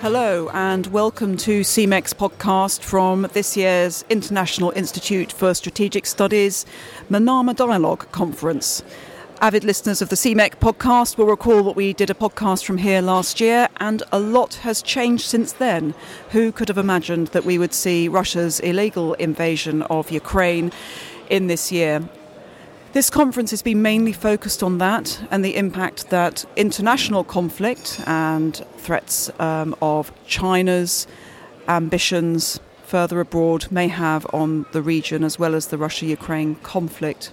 Hello, and welcome to CIMEC's podcast from this year's International Institute for Strategic Studies Manama Dialogue Conference. Avid listeners of the CIMEC podcast will recall that we did a podcast from here last year, and a lot has changed since then. Who could have imagined that we would see Russia's illegal invasion of Ukraine in this year? This conference has been mainly focused on that and the impact that international conflict and threats um, of China's ambitions further abroad may have on the region as well as the Russia Ukraine conflict.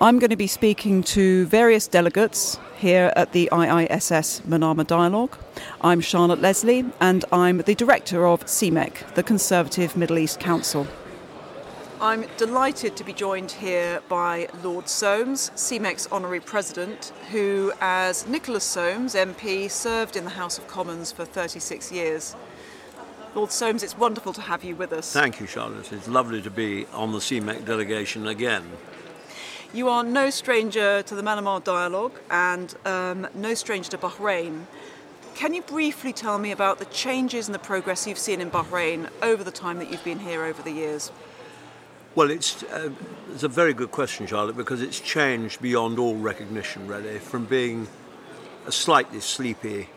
I'm going to be speaking to various delegates here at the IISS Manama Dialogue. I'm Charlotte Leslie and I'm the director of CIMEC, the Conservative Middle East Council. I'm delighted to be joined here by Lord Soames, CIMEC's honorary president, who, as Nicholas Soames, MP, served in the House of Commons for 36 years. Lord Soames, it's wonderful to have you with us. Thank you, Charlotte. It's lovely to be on the CIMEC delegation again. You are no stranger to the Manama Dialogue and um, no stranger to Bahrain. Can you briefly tell me about the changes and the progress you've seen in Bahrain over the time that you've been here over the years? Well, it's, uh, it's a very good question, Charlotte, because it's changed beyond all recognition, really, from being a slightly sleepy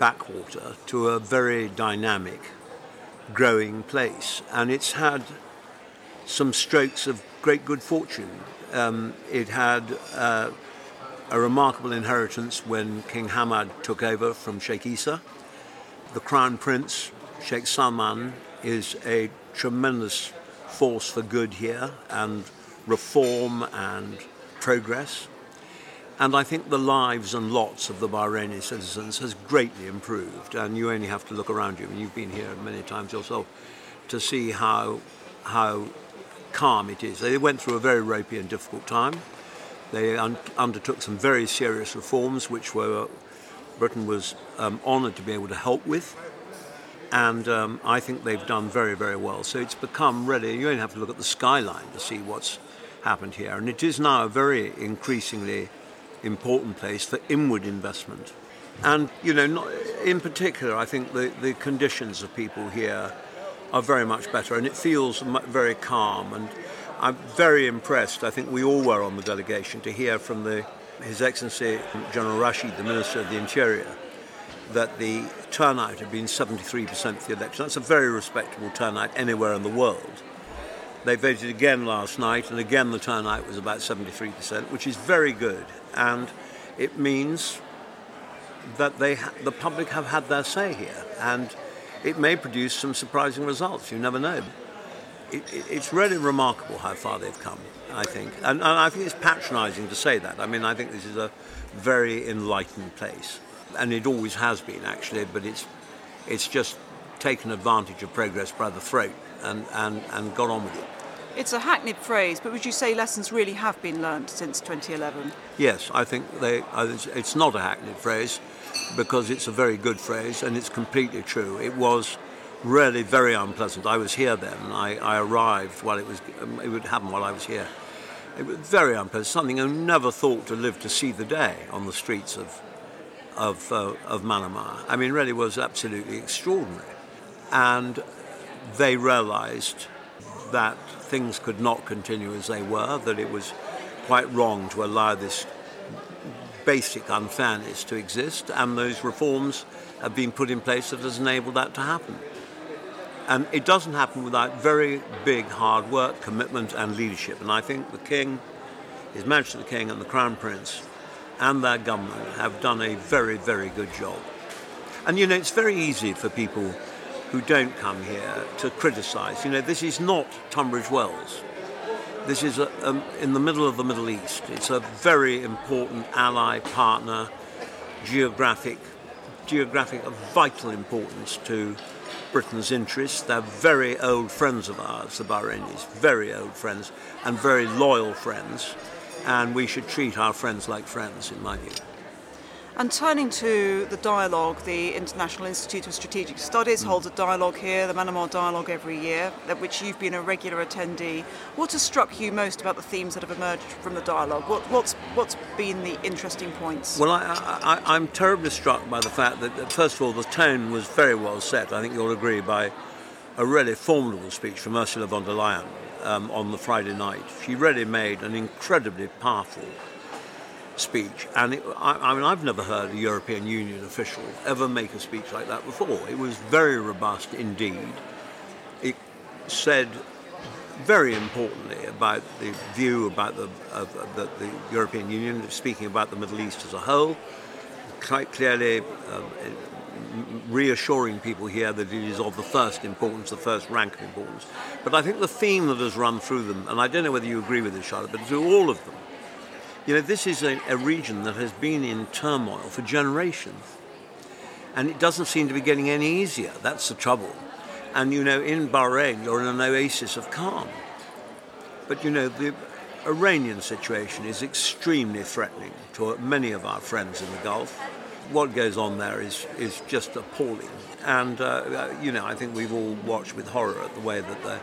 backwater to a very dynamic, growing place. And it's had some strokes of great good fortune. Um, it had uh, a remarkable inheritance when King Hamad took over from Sheikh Isa. The Crown Prince, Sheikh Salman, is a tremendous force for good here and reform and progress. And I think the lives and lots of the Bahraini citizens has greatly improved. And you only have to look around you, and you've been here many times yourself, to see how, how calm it is. They went through a very ropey and difficult time. They un- undertook some very serious reforms, which were Britain was um, honoured to be able to help with and um, I think they've done very, very well. So it's become really, you only have to look at the skyline to see what's happened here. And it is now a very increasingly important place for inward investment. And, you know, not, in particular, I think the, the conditions of people here are very much better and it feels very calm. And I'm very impressed, I think we all were on the delegation, to hear from the, His Excellency General Rashid, the Minister of the Interior, that the turnout had been 73% for the election. That's a very respectable turnout anywhere in the world. They voted again last night, and again the turnout was about 73%, which is very good. And it means that they the public have had their say here, and it may produce some surprising results. You never know. It, it, it's really remarkable how far they've come, I think. And, and I think it's patronising to say that. I mean, I think this is a very enlightened place and it always has been actually, but it's it's just taken advantage of progress by the throat and, and, and got on with it. It's a hackneyed phrase, but would you say lessons really have been learned since 2011? Yes, I think they, it's not a hackneyed phrase because it's a very good phrase and it's completely true. It was really very unpleasant. I was here then. I, I arrived while it was, it would happen while I was here. It was very unpleasant, something I never thought to live to see the day on the streets of of, uh, of Manama. I mean, really was absolutely extraordinary. And they realized that things could not continue as they were, that it was quite wrong to allow this basic unfairness to exist, and those reforms have been put in place that has enabled that to happen. And it doesn't happen without very big hard work, commitment, and leadership. And I think the King, His Majesty the King, and the Crown Prince and their government have done a very, very good job. And you know, it's very easy for people who don't come here to criticise. You know, this is not Tunbridge Wells. This is a, um, in the middle of the Middle East. It's a very important ally, partner, geographic, geographic of vital importance to Britain's interests. They're very old friends of ours, the Bahrainis, very old friends, and very loyal friends and we should treat our friends like friends, in my view. And turning to the dialogue, the International Institute of Strategic Studies mm. holds a dialogue here, the Manama Dialogue, every year, at which you've been a regular attendee. What has struck you most about the themes that have emerged from the dialogue? What, what's, what's been the interesting points? Well, I, am terribly struck by the fact that, first of all, the tone was very well set. I think you'll agree by a really formidable speech from Ursula von der Leyen um, on the Friday night. She really made an incredibly powerful speech, and it, I, I, mean, I've never heard a European Union official ever make a speech like that before. It was very robust indeed. It said very importantly about the view about the, of, the, the, European Union, speaking about the Middle East as a whole, quite clearly um, reassuring people here that it is of the first importance, the first rank of importance. But I think the theme that has run through them, and I don't know whether you agree with this, Charlotte, but through all of them, you know, this is a, a region that has been in turmoil for generations. And it doesn't seem to be getting any easier. That's the trouble. And you know, in Bahrain, you're in an oasis of calm. But you know, the Iranian situation is extremely threatening to many of our friends in the Gulf. What goes on there is, is just appalling. And, uh, you know, I think we've all watched with horror at the way that the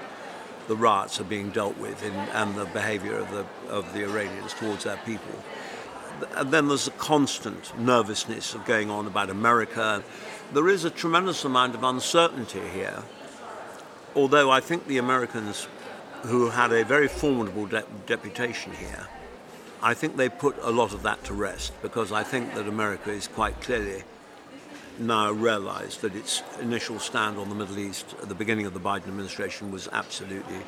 the riots are being dealt with in, and the behaviour of the, of the Iranians towards their people. And then there's a constant nervousness of going on about America. There is a tremendous amount of uncertainty here, although I think the Americans, who had a very formidable de- deputation here, I think they put a lot of that to rest because I think that America is quite clearly now realized that its initial stand on the Middle East at the beginning of the Biden administration was absolutely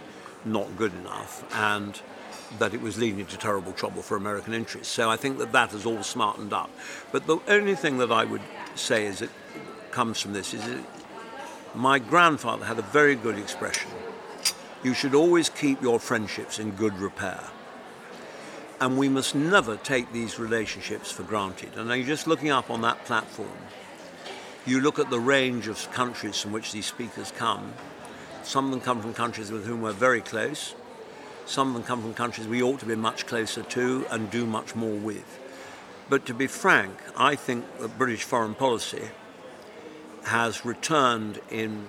not good enough and that it was leading to terrible trouble for American interests. So I think that that has all smartened up. But the only thing that I would say is it comes from this is that my grandfather had a very good expression. You should always keep your friendships in good repair. And we must never take these relationships for granted. And you're just looking up on that platform you look at the range of countries from which these speakers come. Some of them come from countries with whom we're very close. Some of them come from countries we ought to be much closer to and do much more with. But to be frank, I think that British foreign policy has returned in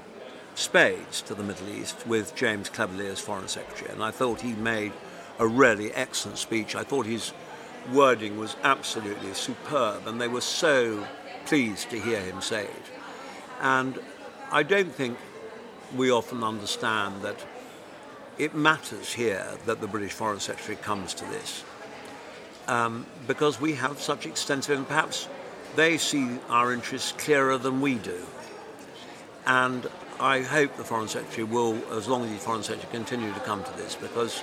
spades to the Middle East with James Cleverly as Foreign Secretary. And I thought he made a really excellent speech. I thought his wording was absolutely superb, and they were so pleased to hear him say it. And I don't think we often understand that it matters here that the British Foreign Secretary comes to this um, because we have such extensive, and perhaps they see our interests clearer than we do. And I hope the Foreign Secretary will, as long as the Foreign Secretary continue to come to this, because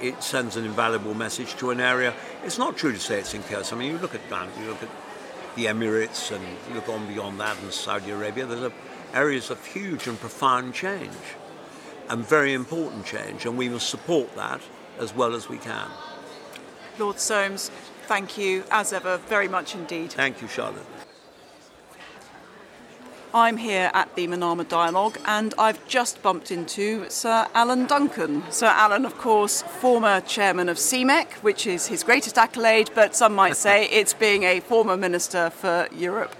it sends an invaluable message to an area. It's not true to say it's in chaos. I mean, you look at you look at the Emirates and you look on beyond that and Saudi Arabia, there's areas of huge and profound change and very important change, and we must support that as well as we can. Lord Soames, thank you as ever very much indeed. Thank you, Charlotte. I'm here at the Manama Dialogue and I've just bumped into Sir Alan Duncan. Sir Alan, of course, former chairman of CIMEC, which is his greatest accolade, but some might say it's being a former minister for Europe.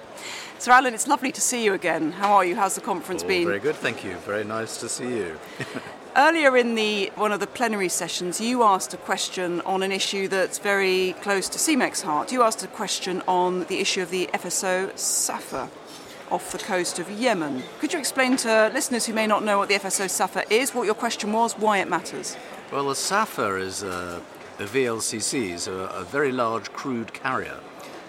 Sir Alan, it's lovely to see you again. How are you? How's the conference oh, been? Very good, thank you. Very nice to see you. Earlier in the one of the plenary sessions, you asked a question on an issue that's very close to CIMEC's heart. You asked a question on the issue of the FSO Safer off the coast of Yemen. Could you explain to listeners who may not know what the FSO Safer is, what your question was, why it matters? Well, the Safer is a, a VLCC, so a, a very large crude carrier,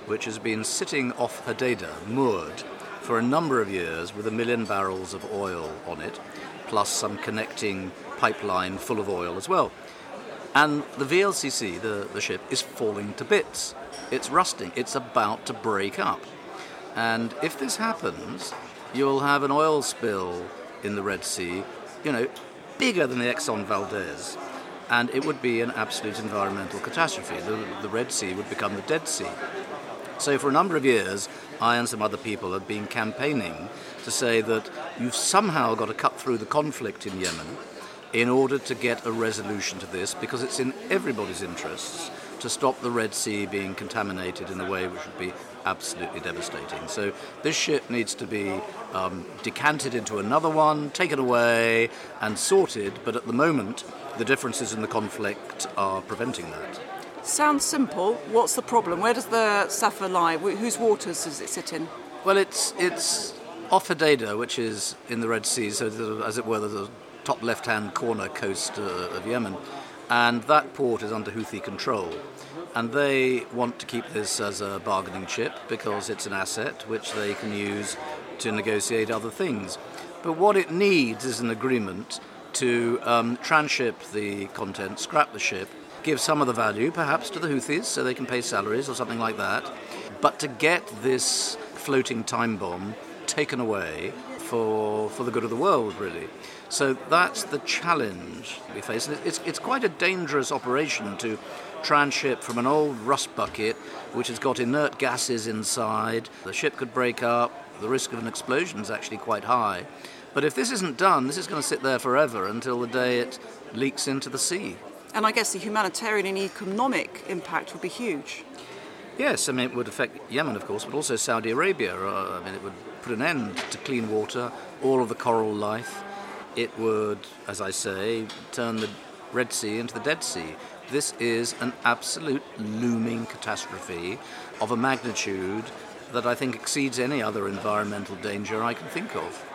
which has been sitting off Hodeidah, moored, for a number of years with a million barrels of oil on it, plus some connecting pipeline full of oil as well. And the VLCC, the, the ship, is falling to bits. It's rusting. It's about to break up. And if this happens, you'll have an oil spill in the Red Sea, you know, bigger than the Exxon Valdez. And it would be an absolute environmental catastrophe. The, the Red Sea would become the Dead Sea. So, for a number of years, I and some other people have been campaigning to say that you've somehow got to cut through the conflict in Yemen in order to get a resolution to this because it's in everybody's interests to stop the Red Sea being contaminated in a way which would be absolutely devastating. So this ship needs to be um, decanted into another one, taken away, and sorted. But at the moment, the differences in the conflict are preventing that. Sounds simple. What's the problem? Where does the Safer lie? Whose waters does it sit in? Well, it's it's off which is in the Red Sea, so the, as it were, the top left-hand corner coast uh, of Yemen, and that port is under Houthi control and they want to keep this as a bargaining chip because it's an asset which they can use to negotiate other things. But what it needs is an agreement to um, tranship the content, scrap the ship, give some of the value perhaps to the Houthis so they can pay salaries or something like that, but to get this floating time bomb taken away for, for the good of the world, really. So that's the challenge we face. It's, it's quite a dangerous operation to tranship from an old rust bucket which has got inert gases inside. The ship could break up. The risk of an explosion is actually quite high. But if this isn't done, this is going to sit there forever until the day it leaks into the sea. And I guess the humanitarian and economic impact would be huge. Yes, I mean, it would affect Yemen, of course, but also Saudi Arabia. Uh, I mean, it would put an end to clean water, all of the coral life. It would, as I say, turn the Red Sea into the Dead Sea. This is an absolute looming catastrophe of a magnitude that I think exceeds any other environmental danger I can think of.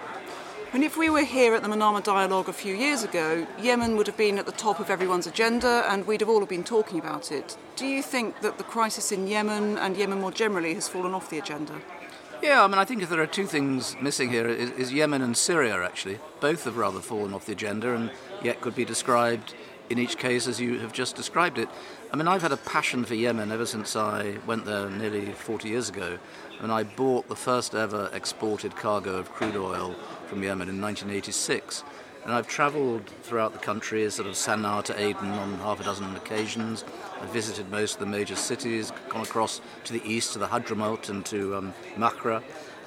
And if we were here at the Manama Dialogue a few years ago, Yemen would have been at the top of everyone's agenda and we'd have all been talking about it. Do you think that the crisis in Yemen and Yemen more generally has fallen off the agenda? Yeah, I mean, I think if there are two things missing here, is, is Yemen and Syria, actually. Both have rather fallen off the agenda and yet could be described in each case as you have just described it. I mean, I've had a passion for Yemen ever since I went there nearly 40 years ago. And I bought the first ever exported cargo of crude oil from Yemen in 1986. And I've travelled throughout the country, sort of Sana'a to Aden on half a dozen occasions. I've visited most of the major cities, gone across to the east to the Hadramaut and to um, Makra.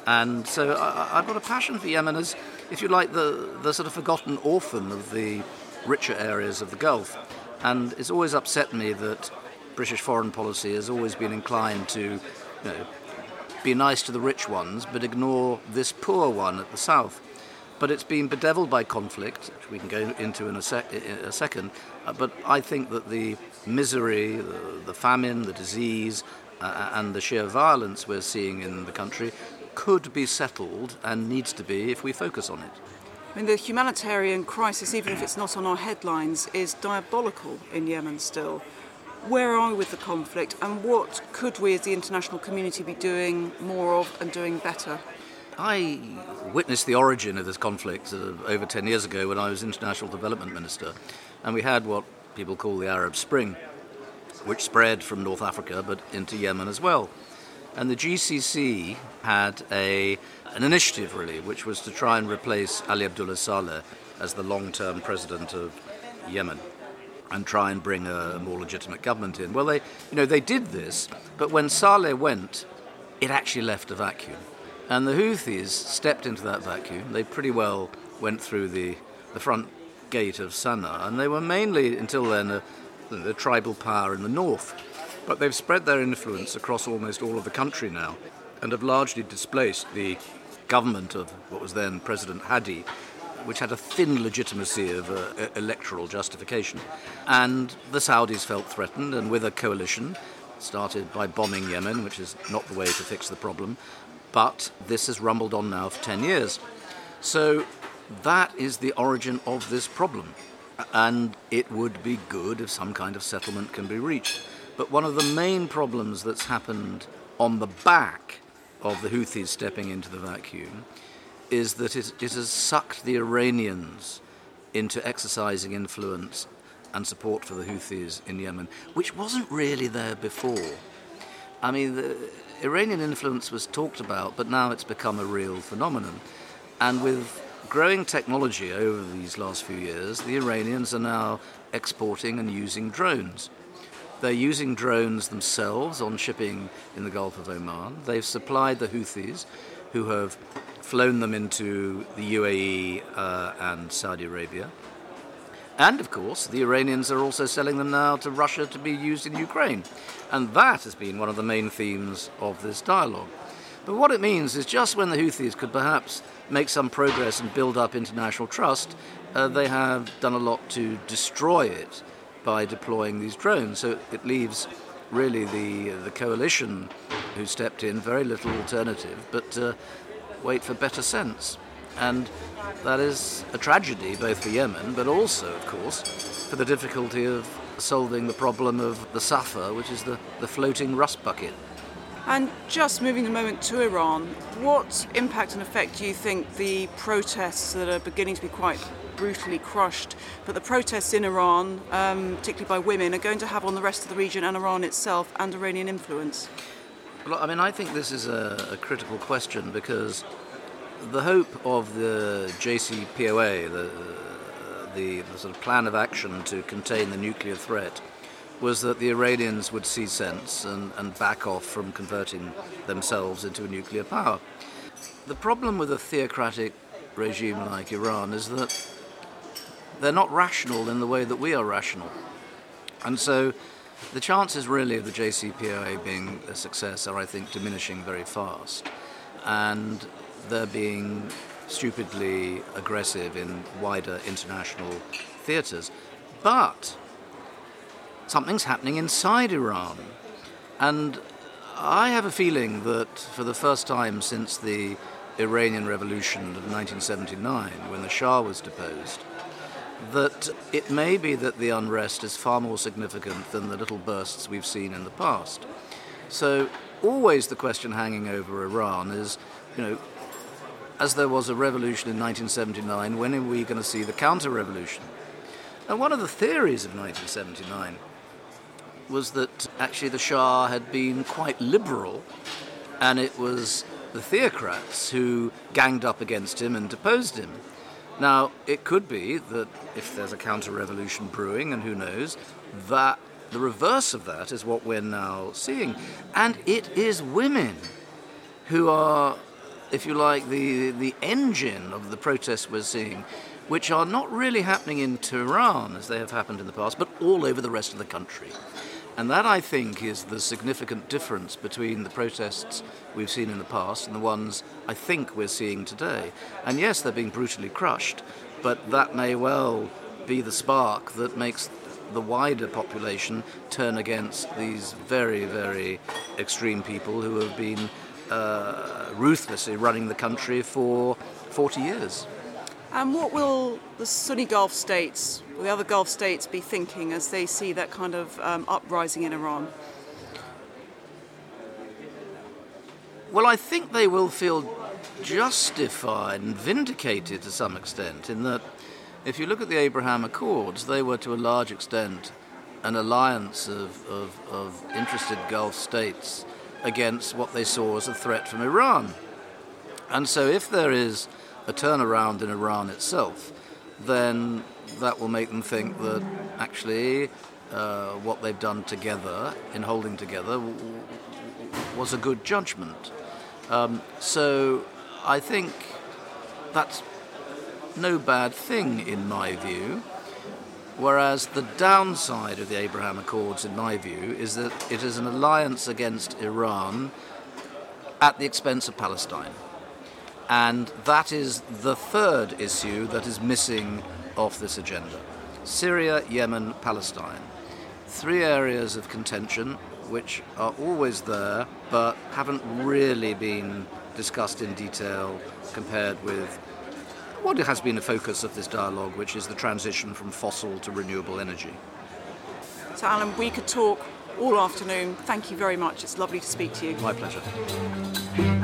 And so I, have got a passion for Yemen as, if you like, the, the sort of forgotten orphan of the richer areas of the Gulf. And it's always upset me that British foreign policy has always been inclined to you know, be nice to the rich ones but ignore this poor one at the south. But it's been bedeviled by conflict, which we can go into in a, sec- in a second. Uh, but I think that the misery, the, the famine, the disease, uh, and the sheer violence we're seeing in the country could be settled and needs to be if we focus on it. I mean, the humanitarian crisis, even if it's not on our headlines, is diabolical in Yemen still. Where are we with the conflict, and what could we as the international community be doing more of and doing better? I witnessed the origin of this conflict uh, over 10 years ago when I was International Development Minister, and we had what people call the Arab Spring, which spread from North Africa but into Yemen as well. And the GCC had a, an initiative, really, which was to try and replace Ali Abdullah Saleh as the long term president of Yemen and try and bring a, more legitimate government in. Well, they, you know, they did this, but when Saleh went, it actually left a vacuum. And the Houthis stepped into that vacuum. They pretty well went through the, the front gate of Sana'a, and they were mainly, until then, a, a tribal power in the north. But they've spread their influence across almost all of the country now and have largely displaced the government of what was then President Hadi, which had a thin legitimacy of uh, electoral justification. And the Saudis felt threatened, and with a coalition, started by bombing Yemen, which is not the way to fix the problem, but this has rumbled on now for 10 years. So that is the origin of this problem. And it would be good if some kind of settlement can be reached. But one of the main problems that's happened on the back of the Houthis stepping into the vacuum is that it, it has sucked the Iranians into exercising influence and support for the Houthis in Yemen, which wasn't really there before. I mean, the Iranian influence was talked about, but now it's become a real phenomenon. And with growing technology over these last few years, the Iranians are now exporting and using drones. They're using drones themselves on shipping in the Gulf of Oman. They've supplied the Houthis, who have flown them into the UAE uh, and Saudi Arabia. And of course, the Iranians are also selling them now to Russia to be used in Ukraine. And that has been one of the main themes of this dialogue. But what it means is just when the Houthis could perhaps make some progress and build up international trust, uh, they have done a lot to destroy it by deploying these drones. So it leaves really the, the coalition who stepped in very little alternative but uh, wait for better sense. And that is a tragedy both for Yemen, but also, of course, for the difficulty of solving the problem of the Safer, which is the, the floating rust bucket. And just moving the moment to Iran, what impact and effect do you think the protests that are beginning to be quite brutally crushed, but the protests in Iran, um, particularly by women, are going to have on the rest of the region and Iran itself and Iranian influence? Well, I mean, I think this is a, a critical question because the hope of the JCPOA, the, the, the, sort of plan of action to contain the nuclear threat, was that the Iranians would see sense and, and back off from converting themselves into a nuclear power. The problem with a theocratic regime like Iran is that they're not rational in the way that we are rational. And so the chances really of the JCPOA being a success are, I think, diminishing very fast. And they're being stupidly aggressive in wider international theatres. But something's happening inside Iran. And I have a feeling that for the first time since the Iranian Revolution of 1979, when the Shah was deposed, that it may be that the unrest is far more significant than the little bursts we've seen in the past. So, always the question hanging over Iran is, you know, as there was a revolution in 1979, when are we going to see the counter revolution? And one of the theories of 1979 was that actually the Shah had been quite liberal, and it was the theocrats who ganged up against him and deposed him. Now, it could be that if there's a counter revolution brewing, and who knows, that the reverse of that is what we're now seeing. And it is women who are if you like, the, the engine of the protests we're seeing, which are not really happening in Tehran as they have happened in the past, but all over the rest of the country. And that, I think, is the significant difference between the protests we've seen in the past and the ones I think we're seeing today. And yes, they're being brutally crushed, but that may well be the spark that makes the wider population turn against these very, very extreme people who have been uh, ruthlessly running the country for 40 years. And what will the Sunni Gulf states, the other Gulf states, be thinking as they see that kind of um, uprising in Iran? Well, I think they will feel justified and vindicated to some extent in that if you look at the Abraham Accords, they were to a large extent an alliance of, of, of interested Gulf states against what they saw as a threat from Iran. And so, if there is a turnaround in Iran itself, then that will make them think that actually uh, what they've done together in holding together w- was a good judgment. Um, so, I think that's no bad thing in my view. Whereas the downside of the Abraham Accords, in my view, is that it is an alliance against Iran at the expense of Palestine. And that is the third issue that is missing off this agenda Syria, Yemen, Palestine. Three areas of contention which are always there but haven't really been discussed in detail compared with what has been the focus of this dialogue, which is the transition from fossil to renewable energy. So, Alan, we could talk all afternoon. Thank you very much. It's lovely to speak to you. My pleasure.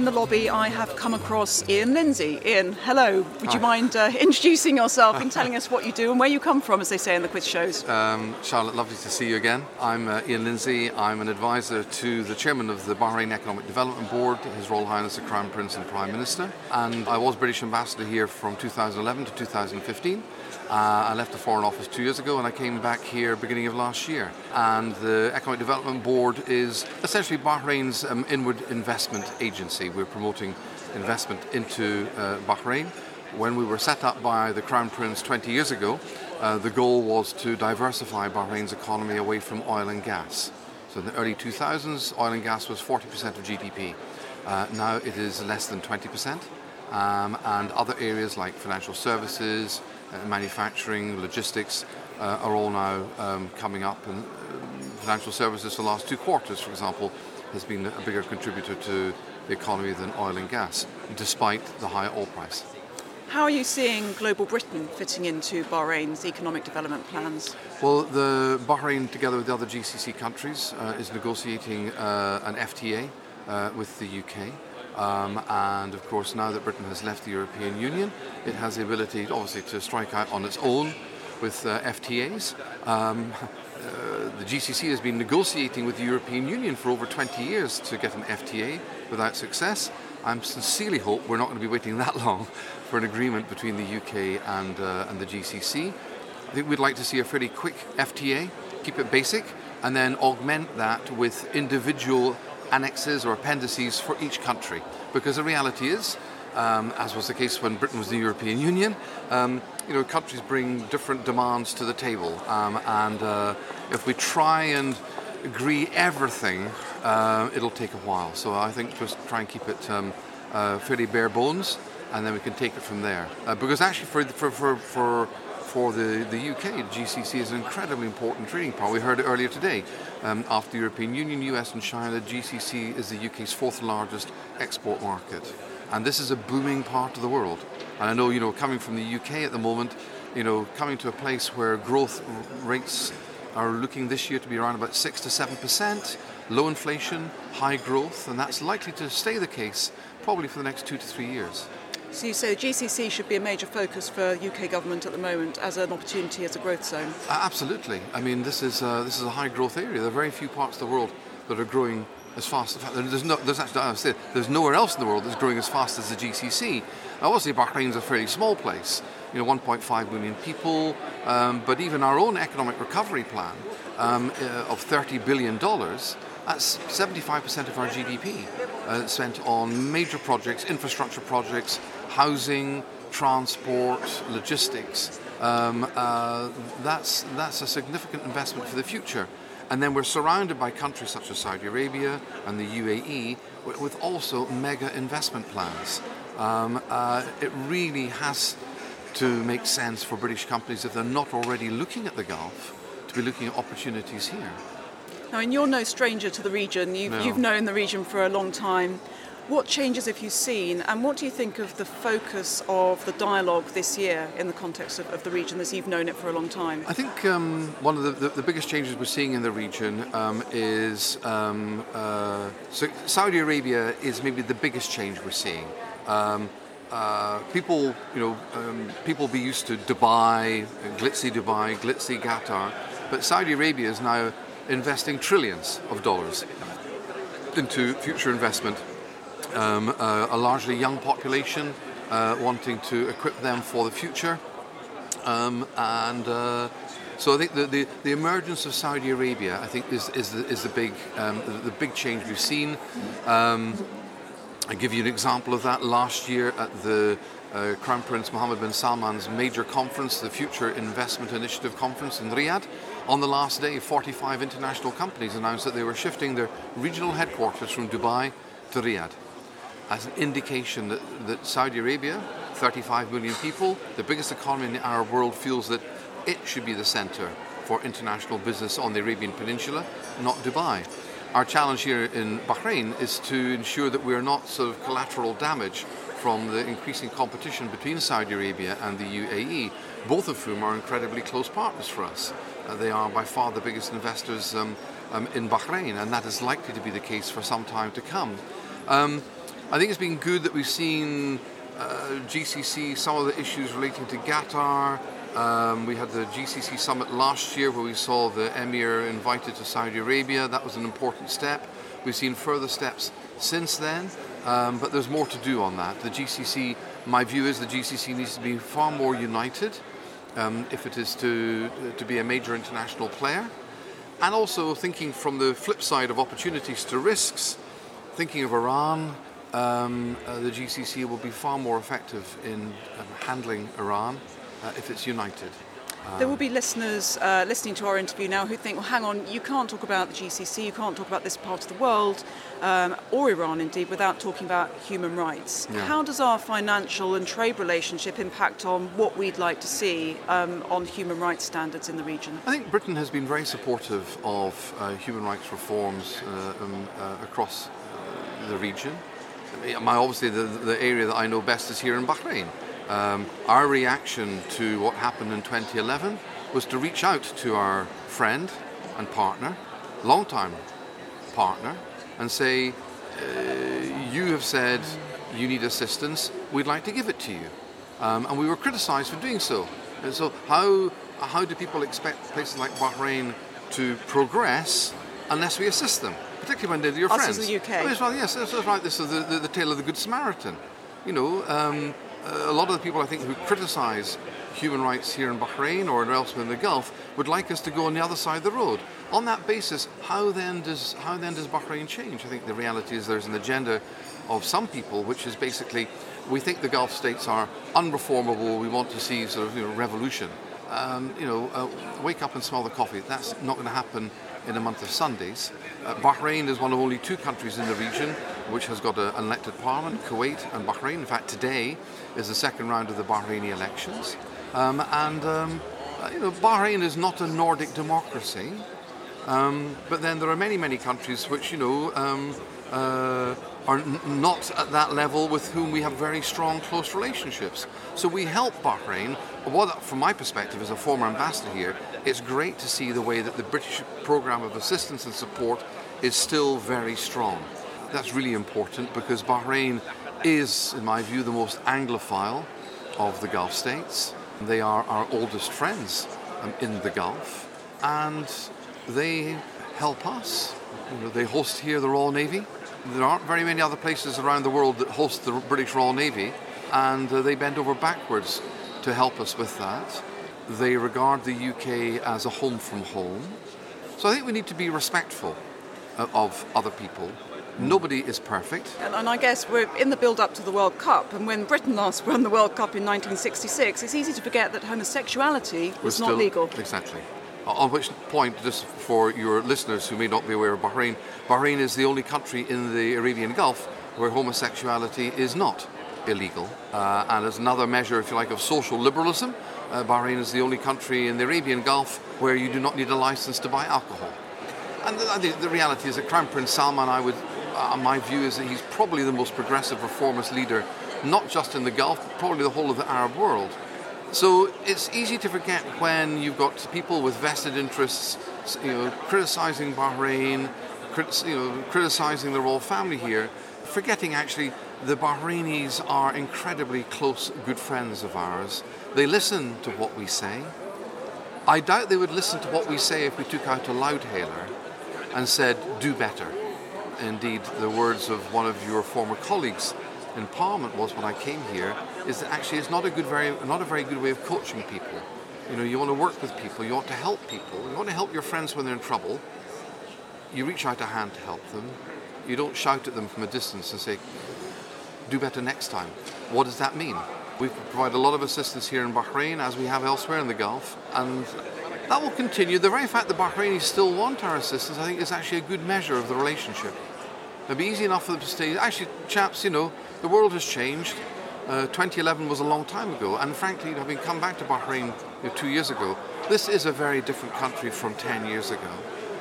In the lobby, I have come across Ian Lindsay. Ian, hello. Would Hi. you mind uh, introducing yourself and telling us what you do and where you come from, as they say in the quiz shows? Um, Charlotte, lovely to see you again. I'm uh, Ian Lindsay. I'm an advisor to the chairman of the Bahrain Economic Development Board, His Royal Highness the Crown Prince and Prime Minister. And I was British ambassador here from 2011 to 2015. Uh, I left the Foreign Office two years ago and I came back here beginning of last year. And the Economic Development Board is essentially Bahrain's um, inward investment agency. We're promoting investment into uh, Bahrain. When we were set up by the Crown Prince 20 years ago, uh, the goal was to diversify Bahrain's economy away from oil and gas. So in the early 2000s, oil and gas was 40% of GDP. Uh, now it is less than 20%. Um, and other areas like financial services, manufacturing, logistics uh, are all now um, coming up. And uh, financial services for the last two quarters, for example, has been a bigger contributor to the economy than oil and gas, despite the higher oil price. How are you seeing global Britain fitting into Bahrain's economic development plans? Well, the Bahrain, together with the other GCC countries, uh, is negotiating uh, an FTA uh, with the UK. Um, and of course, now that Britain has left the European Union, it has the ability, obviously, to strike out on its own with uh, FTAs. Um, uh, the GCC has been negotiating with the European Union for over 20 years to get an FTA without success. I sincerely hope we're not going to be waiting that long for an agreement between the UK and, uh, and the GCC. I think we'd like to see a fairly quick FTA, keep it basic, and then augment that with individual annexes or appendices for each country. Because the reality is, um, as was the case when Britain was the European Union, um, you know, countries bring different demands to the table, um, and uh, if we try and agree everything, uh, it'll take a while. So I think just try and keep it um, uh, fairly bare bones, and then we can take it from there. Uh, because actually, for for for, for for the, the UK, the GCC is an incredibly important trading partner. We heard it earlier today. Um, after the European Union, US, and China, the GCC is the UK's fourth largest export market. And this is a booming part of the world. And I know, you know, coming from the UK at the moment, you know, coming to a place where growth rates are looking this year to be around about 6 to 7 percent, low inflation, high growth, and that's likely to stay the case probably for the next two to three years. So you say the GCC should be a major focus for UK government at the moment as an opportunity as a growth zone. Uh, absolutely. I mean, this is uh, this is a high growth area. There are very few parts of the world that are growing as fast. There's no, there's actually, there's nowhere else in the world that's growing as fast as the GCC. Obviously, Bahrain's a fairly small place. You know, 1.5 million people. Um, but even our own economic recovery plan um, uh, of 30 billion dollars that's 75% of our GDP uh, spent on major projects, infrastructure projects, housing, transport, logistics. Um, uh, that's, that's a significant investment for the future. And then we're surrounded by countries such as Saudi Arabia and the UAE with also mega investment plans. Um, uh, it really has to make sense for British companies if they're not already looking at the Gulf to be looking at opportunities here. Now, and you're no stranger to the region. You've, no. you've known the region for a long time. What changes have you seen, and what do you think of the focus of the dialogue this year in the context of, of the region as you've known it for a long time? I think um, one of the, the, the, biggest changes we're seeing in the region um, is um, uh, so Saudi Arabia is maybe the biggest change we're seeing. Um, uh, people, you know, um, people be used to Dubai, glitzy Dubai, glitzy Qatar, but Saudi Arabia is now investing trillions of dollars into future investment. Um, uh, a largely young population uh, wanting to equip them for the future. Um, and uh, so I think the, the, the, emergence of Saudi Arabia, I think, is, is, the, is the, big, um, the, the, big change we've seen. Um, I give you an example of that. Last year at the uh, Crown Prince Mohammed bin Salman's major conference, the Future Investment Initiative Conference in Riyadh, on the last day, 45 international companies announced that they were shifting their regional headquarters from Dubai to Riyadh as an indication that, that Saudi Arabia, 35 million people, the biggest economy in the Arab world, feels that it should be the center for international business on the Arabian Peninsula, not Dubai. Our challenge here in Bahrain is to ensure that we're not sort of collateral damage from the increasing competition between Saudi Arabia and the UAE, both of whom are incredibly close partners for us. Uh, they are by far the biggest investors um, um, in Bahrain, and that is likely to be the case for some time to come. Um, I think it's been good that we've seen uh, GCC, some of the issues relating to Qatar. Um, we had the GCC summit last year where we saw the Emir invited to Saudi Arabia. That was an important step. We've seen further steps since then. Um, but there's more to do on that. The GCC, my view is the GCC needs to be far more united um, if it is to, to be a major international player. And also thinking from the flip side of opportunities to risks, thinking of Iran, um, uh, the GCC will be far more effective in um, handling Iran uh, if it's united. There will be listeners uh, listening to our interview now who think, well, hang on, you can't talk about the GCC, you can't talk about this part of the world, um, or Iran indeed, without talking about human rights. Yeah. How does our financial and trade relationship impact on what we'd like to see um, on human rights standards in the region? I think Britain has been very supportive of uh, human rights reforms uh, um, uh, across the region. My, obviously, the, the area that I know best is here in Bahrain. Um, our reaction to what happened in 2011 was to reach out to our friend and partner, long-time partner, and say, uh, "You have said you need assistance. We'd like to give it to you." Um, and we were criticised for doing so. And so, how how do people expect places like Bahrain to progress unless we assist them, particularly when they're your Us friends? as the UK. Right, yes, that's that's right. This is the, the, the tale of the Good Samaritan. You know, um, a lot of the people I think who criticise human rights here in Bahrain or elsewhere in the Gulf would like us to go on the other side of the road. On that basis, how then does how then does Bahrain change? I think the reality is there's an agenda of some people which is basically we think the Gulf states are unreformable. We want to see sort of you know, revolution. Um, you know, uh, wake up and smell the coffee. That's not going to happen in a month of Sundays. Uh, Bahrain is one of only two countries in the region which has got a- an elected parliament, Kuwait and Bahrain. In fact, today is the second round of the Bahraini elections. Um, and, um, uh, you know, Bahrain is not a Nordic democracy. Um, but then there are many, many countries which, you know, um, uh, are n- not at that level with whom we have very strong, close relationships. So we help Bahrain. What, from my perspective, as a former ambassador here, it's great to see the way that the British program of assistance and support is still very strong. That's really important because Bahrain is, in my view, the most Anglophile of the Gulf states. They are our oldest friends um, in the Gulf, and they help us. You know, they host here the Royal Navy. There aren't very many other places around the world that host the British Royal Navy, and uh, they bend over backwards to help us with that. They regard the UK as a home from home. So I think we need to be respectful uh, of other people. Nobody is perfect. And, and I guess we're in the build up to the World Cup, and when Britain last won the World Cup in 1966, it's easy to forget that homosexuality was not legal. Exactly. On which point, just for your listeners who may not be aware of Bahrain, Bahrain is the only country in the Arabian Gulf where homosexuality is not illegal. Uh, and as another measure, if you like, of social liberalism, uh, Bahrain is the only country in the Arabian Gulf where you do not need a license to buy alcohol. And the, the, reality is that Crown Prince Salman, I would, uh, my view is that he's probably the most progressive reformist leader, not just in the Gulf, but probably the whole of the Arab world. So it's easy to forget when you've got people with vested interests, you know, criticizing Bahrain, crit- you know, criticizing the royal family here, forgetting actually the Bahrainis are incredibly close, good friends of ours. They listen to what we say. I doubt they would listen to what we say if we took out a loudhailer and said, do better. Indeed, the words of one of your former colleagues in Parliament was when I came here, is that actually it's not a good, very, not a very good way of coaching people. You know, you want to work with people, you want to help people, you want to help your friends when they're in trouble. You reach out a hand to help them. You don't shout at them from a distance and say, do better next time. What does that mean? We provide a lot of assistance here in Bahrain, as we have elsewhere in the Gulf, and that will continue. The very fact that Bahrainis still want our assistance, I think, is actually a good measure of the relationship. It'd be easy enough for them to stay. Actually, chaps, you know, the world has changed. Uh, 2011 was a long time ago, and frankly, having come back to Bahrain you know, two years ago, this is a very different country from 10 years ago.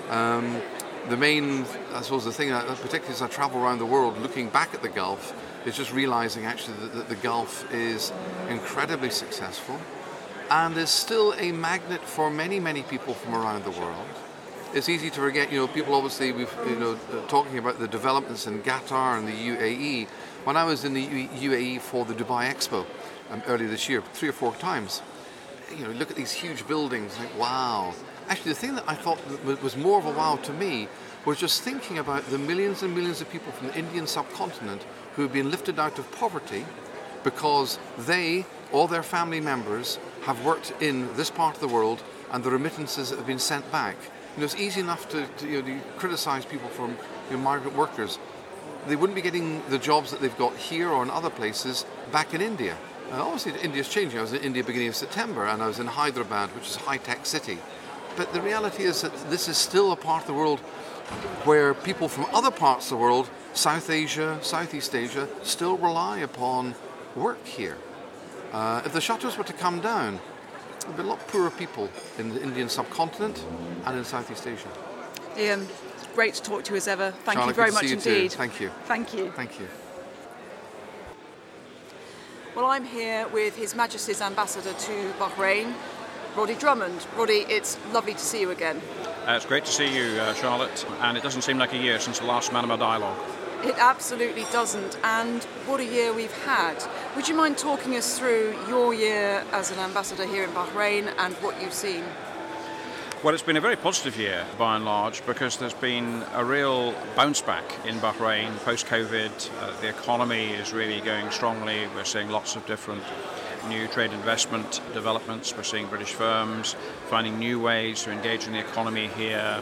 Um, the main, I suppose, the thing, uh, particularly as I travel around the world, looking back at the Gulf, is just realizing actually that, that the Gulf is incredibly successful and is still a magnet for many, many people from around the world. It's easy to forget, you know, people obviously, we've, you know, talking about the developments in Qatar and the UAE. When I was in the UAE for the Dubai Expo um, earlier this year, three or four times, you know, look at these huge buildings, like, wow. Actually, the thing that I thought was more of a wow to me was just thinking about the millions and millions of people from the Indian subcontinent who have been lifted out of poverty because they, or their family members, have worked in this part of the world and the remittances have been sent back. You know, it's easy enough to, to, you know, criticize people from you know, migrant workers. they wouldn't be getting the jobs that they've got here or in other places back in India. Uh, obviously, India's changing. I was in India beginning of September, and I was in Hyderabad, which is a high-tech city. But the reality is that this is still a part of the world where people from other parts of the world, South Asia, Southeast Asia, still rely upon work here. Uh, if the shutters were to come down, there'd be a lot poorer people in the Indian subcontinent and in Southeast Asia. Ian, great to talk to you as ever. Thank Charlotte, you very much indeed. Too. Thank you. Thank you. Thank you. Well, I'm here with His Majesty's Ambassador to Bahrain, Roddy Drummond. Roddy, it's lovely to see you again. Uh, it's great to see you, uh, Charlotte, and it doesn't seem like a year since the last Manama dialogue. It absolutely doesn't, and what a year we've had. Would you mind talking us through your year as an ambassador here in Bahrain and what you've seen? Well, it's been a very positive year by and large because there's been a real bounce back in Bahrain post COVID. Uh, the economy is really going strongly. We're seeing lots of different new trade investment developments. We're seeing British firms finding new ways to engage in the economy here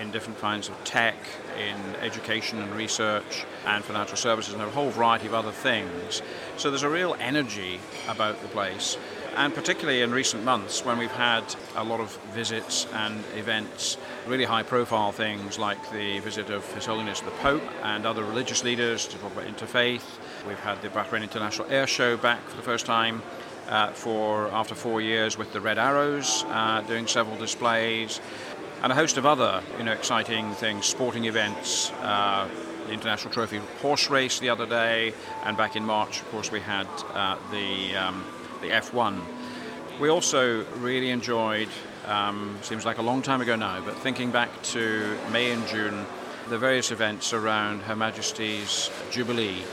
in different kinds of tech, in education and research, and financial services, and a whole variety of other things. So there's a real energy about the place and particularly in recent months when we've had a lot of visits and events, really high profile things like the visit of His Holiness the Pope and other religious leaders to talk about interfaith. We've had the Bahrain International Air Show back for the first time. Uh, for after four years with the Red Arrows, uh, doing several displays, and a host of other you know exciting things, sporting events, uh, the International Trophy horse race the other day, and back in March, of course, we had uh, the um, the F1. We also really enjoyed, um, seems like a long time ago now, but thinking back to May and June, the various events around Her Majesty's Jubilee.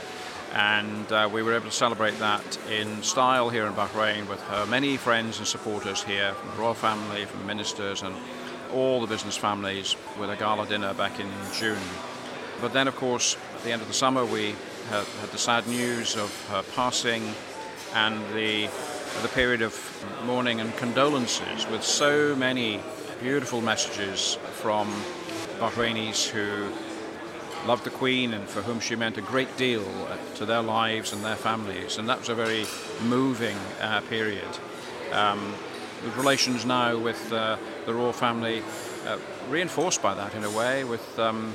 And uh, we were able to celebrate that in style here in Bahrain with her many friends and supporters here from the royal family, from ministers, and all the business families with a gala dinner back in June. But then, of course, at the end of the summer, we had, had the sad news of her passing and the, the period of mourning and condolences with so many beautiful messages from Bahrainis who loved the Queen and for whom she meant a great deal to their lives and their families. And that was a very moving uh, period. Um, the relations now with uh, the royal family uh, reinforced by that in a way, with um,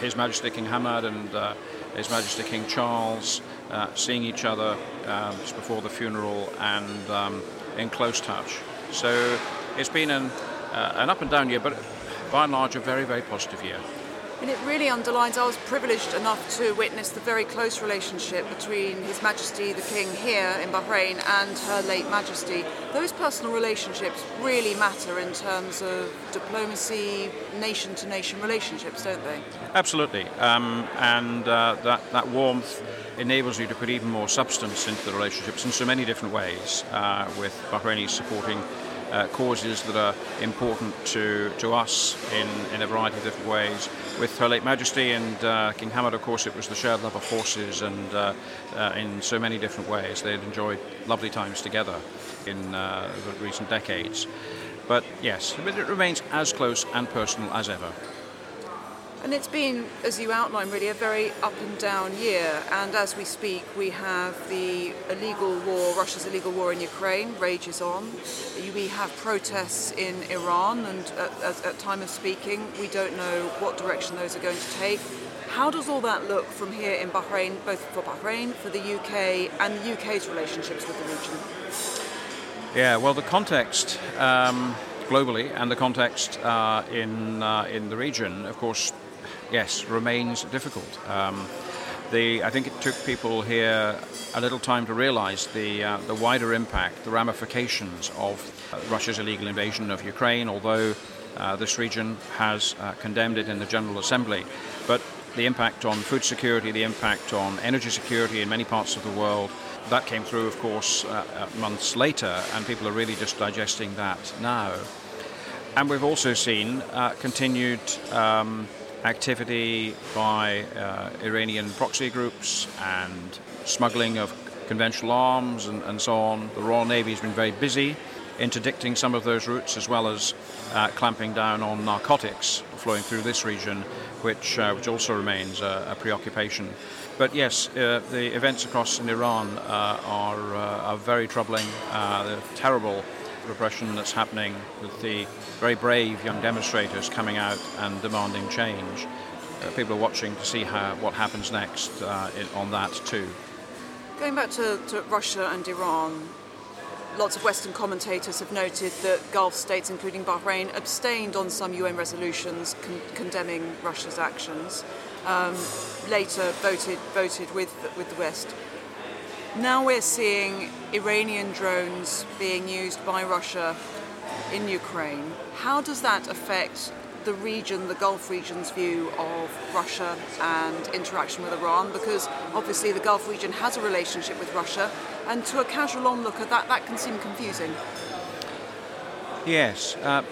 His Majesty King Hamad and uh, His Majesty King Charles uh, seeing each other um, just before the funeral and um, in close touch. So it's been an, uh, an up and down year, but by and large a very, very positive year. And it really underlines, I was privileged enough to witness the very close relationship between His Majesty the King here in Bahrain and Her late Majesty. Those personal relationships really matter in terms of diplomacy, nation to nation relationships, don't they? Absolutely. Um, and uh, that, that warmth enables you to put even more substance into the relationships in so many different ways, uh, with Bahrainis supporting uh, causes that are important to, to us in, in a variety of different ways. With Her late Majesty and uh, King Hamad, of course, it was the shared love of horses and uh, uh, in so many different ways. They had enjoyed lovely times together in uh, the recent decades. But yes, it remains as close and personal as ever. And it's been, as you outline, really a very up and down year. And as we speak, we have the illegal war, Russia's illegal war in Ukraine rages on. We have protests in Iran, and at, at time of speaking, we don't know what direction those are going to take. How does all that look from here in Bahrain, both for Bahrain, for the UK, and the UK's relationships with the region? Yeah, well, the context um, globally and the context uh, in uh, in the region, of course, yes, remains difficult. Um, the, I think it took people here a little time to realize the, uh, the wider impact, the ramifications of uh, Russia's illegal invasion of Ukraine, although uh, this region has uh, condemned it in the General Assembly. But the impact on food security, the impact on energy security in many parts of the world, that came through, of course, uh, uh, months later, and people are really just digesting that now. And we've also seen continued. Um, activity by uh, Iranian proxy groups and smuggling of conventional arms and, and, so on. The Royal Navy has been very busy interdicting some of those routes as well as uh, clamping down on narcotics flowing through this region, which, uh, which also remains a, a preoccupation. But yes, uh, the events across in Iran uh, are, uh, are very troubling. Uh, the terrible repression that's happening with the very brave young demonstrators coming out and demanding change. people are watching to see how, what happens next in, on that too. Going back to, to Russia and Iran, lots of Western commentators have noted that Gulf states, including Bahrain, abstained on some UN resolutions con- condemning Russia's actions. Um, later, voted voted with with the West. Now we're seeing Iranian drones being used by Russia in Ukraine. How does that affect the region, the Gulf region's view of Russia and interaction with Iran, because obviously the Gulf region has a relationship with Russia, and to a casual onlooker, that, that can seem confusing. Yes. Uh,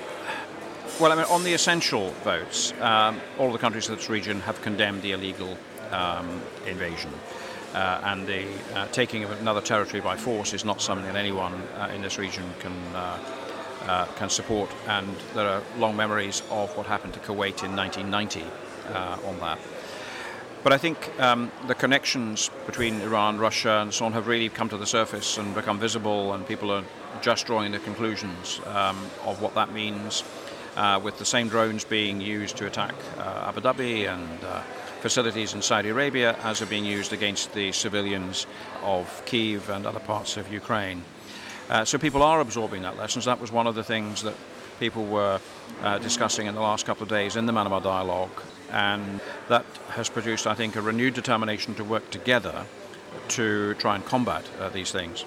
well, I mean, on the essential votes, um, all the countries of this region have condemned the illegal um, invasion. Uh, and the uh, taking of another territory by force is not something that anyone uh, in this region can uh, uh, can support. And there are long memories of what happened to Kuwait in 1990 uh, on that. But I think um, the connections between Iran, Russia, and so on have really come to the surface and become visible, and people are just drawing the conclusions um, of what that means. With the same drones being used to attack Abu Dhabi and facilities in Saudi Arabia as are being used against the civilians of Kiev and other parts of Ukraine. Uh, so people are absorbing that lessons. That was one of the things that people were uh, discussing in the last couple of days in the Manama Dialogue, and that has produced, I think, a renewed determination to work together to try and combat uh, these things.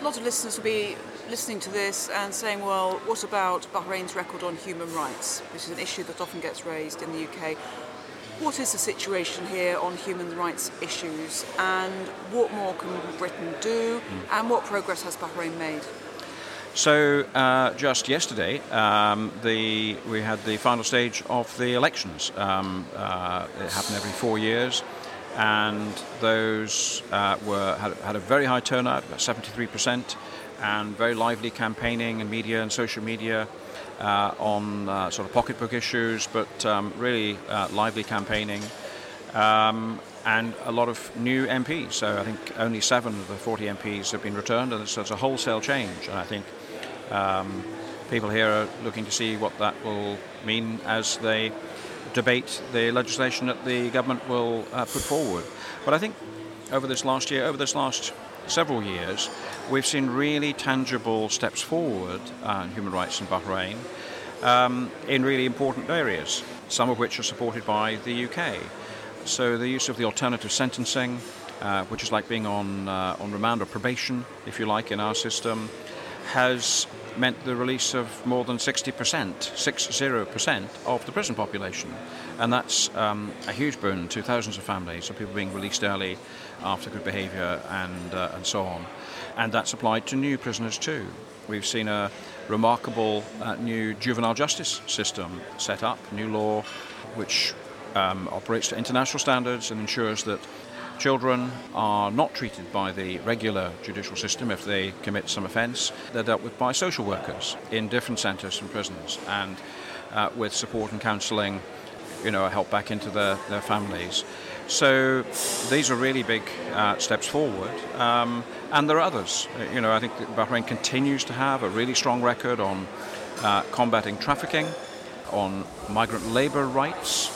A lot of listeners will be listening to this and saying, well, what about Bahrain's record on human rights, which is an issue that often gets raised in the UK. What is the situation here on human rights issues, and what more can Britain do, mm. and what progress has Bahrain made? So uh, just yesterday, um, the, we had the final stage of the elections. Um, uh, it happened every four years, and those uh, were had, had, a very high turnout, about 73%, and very lively campaigning and media and social media on uh, sort of pocketbook issues, but um, really uh, lively campaigning. Um, and a lot of new MPs. So I think only seven of the 40 MPs have been returned, and so it's a wholesale change. And I think um, people here are looking to see what that will mean as they debate the legislation that the government will uh, put forward. But I think over this last year, over this last several years, we've seen really tangible steps forward uh, in human rights in Bahrain um, in really important areas, some of which are supported by the UK. So the use of the alternative sentencing, uh, which is like being on, uh, on remand or probation, if you like, in our system, has meant the release of more than 60%, 60% of the prison population. And that's um, a huge boon to thousands of families of people being released early after good behaviour and, uh, and so on. And that's applied to new prisoners too. We've seen a remarkable uh, new juvenile justice system set up, new law which um, operates to international standards and ensures that Children are not treated by the regular judicial system if they commit some offence. They're dealt with by social workers in different centres and prisons and uh, with support and counselling, you know, help back into their, their families. So these are really big uh, steps forward. Um, and there are others. Uh, you know, I think Bahrain continues to have a really strong record on uh, combating trafficking, on migrant labour rights,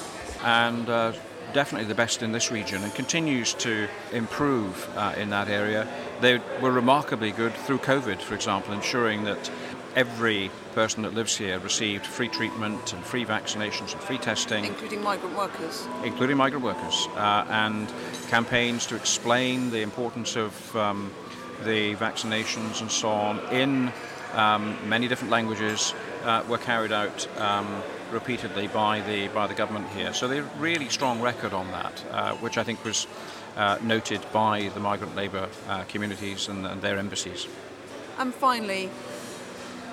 and uh, definitely the best in this region and continues to improve uh, in that area. They were remarkably good through COVID, for example, ensuring that every person that lives here received free treatment and free vaccinations and free testing. Including migrant workers. Including migrant workers. Uh, and campaigns to explain the importance of um, the vaccinations and so on in um, many different languages uh, were carried out um, repeatedly by the by the government here. So they really strong record on that, uh, which I think was uh, noted by the migrant labour uh, communities and, and, their embassies. And finally,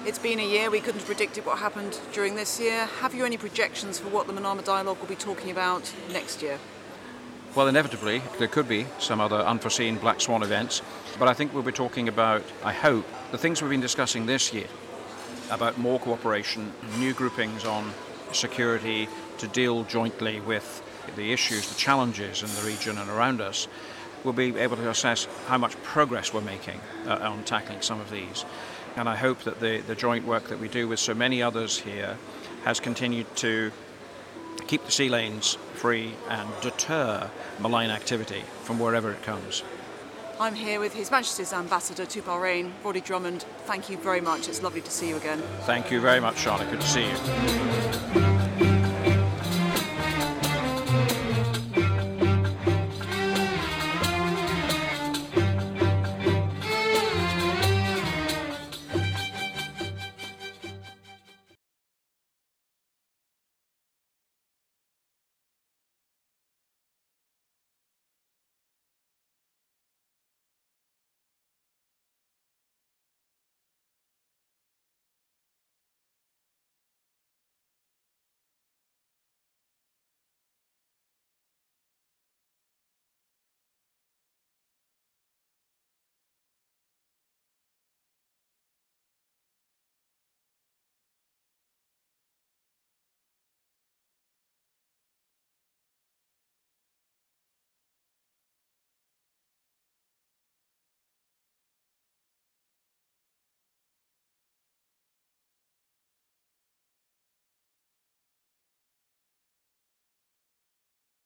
it's been a year. We couldn't have predicted what happened during this year. Have you any projections for what the Manama Dialogue will be talking about next year? Well, inevitably, there could be some other unforeseen black swan events, but I think we'll be talking about, I hope, the things we've been discussing this year about more cooperation, new groupings on security to deal jointly with the issues, the challenges in the region and around us. We'll be able to assess how much progress we're making uh, on tackling some of these. And I hope that the, the joint work that we do with so many others here has continued to keep the sea lanes free and deter malign activity from wherever it comes. I'm here with His Majesty's Ambassador to Bahrain, Roddy Drummond. Thank you very much. It's lovely to see you again. Thank you very much, Charlotte. Good to see you.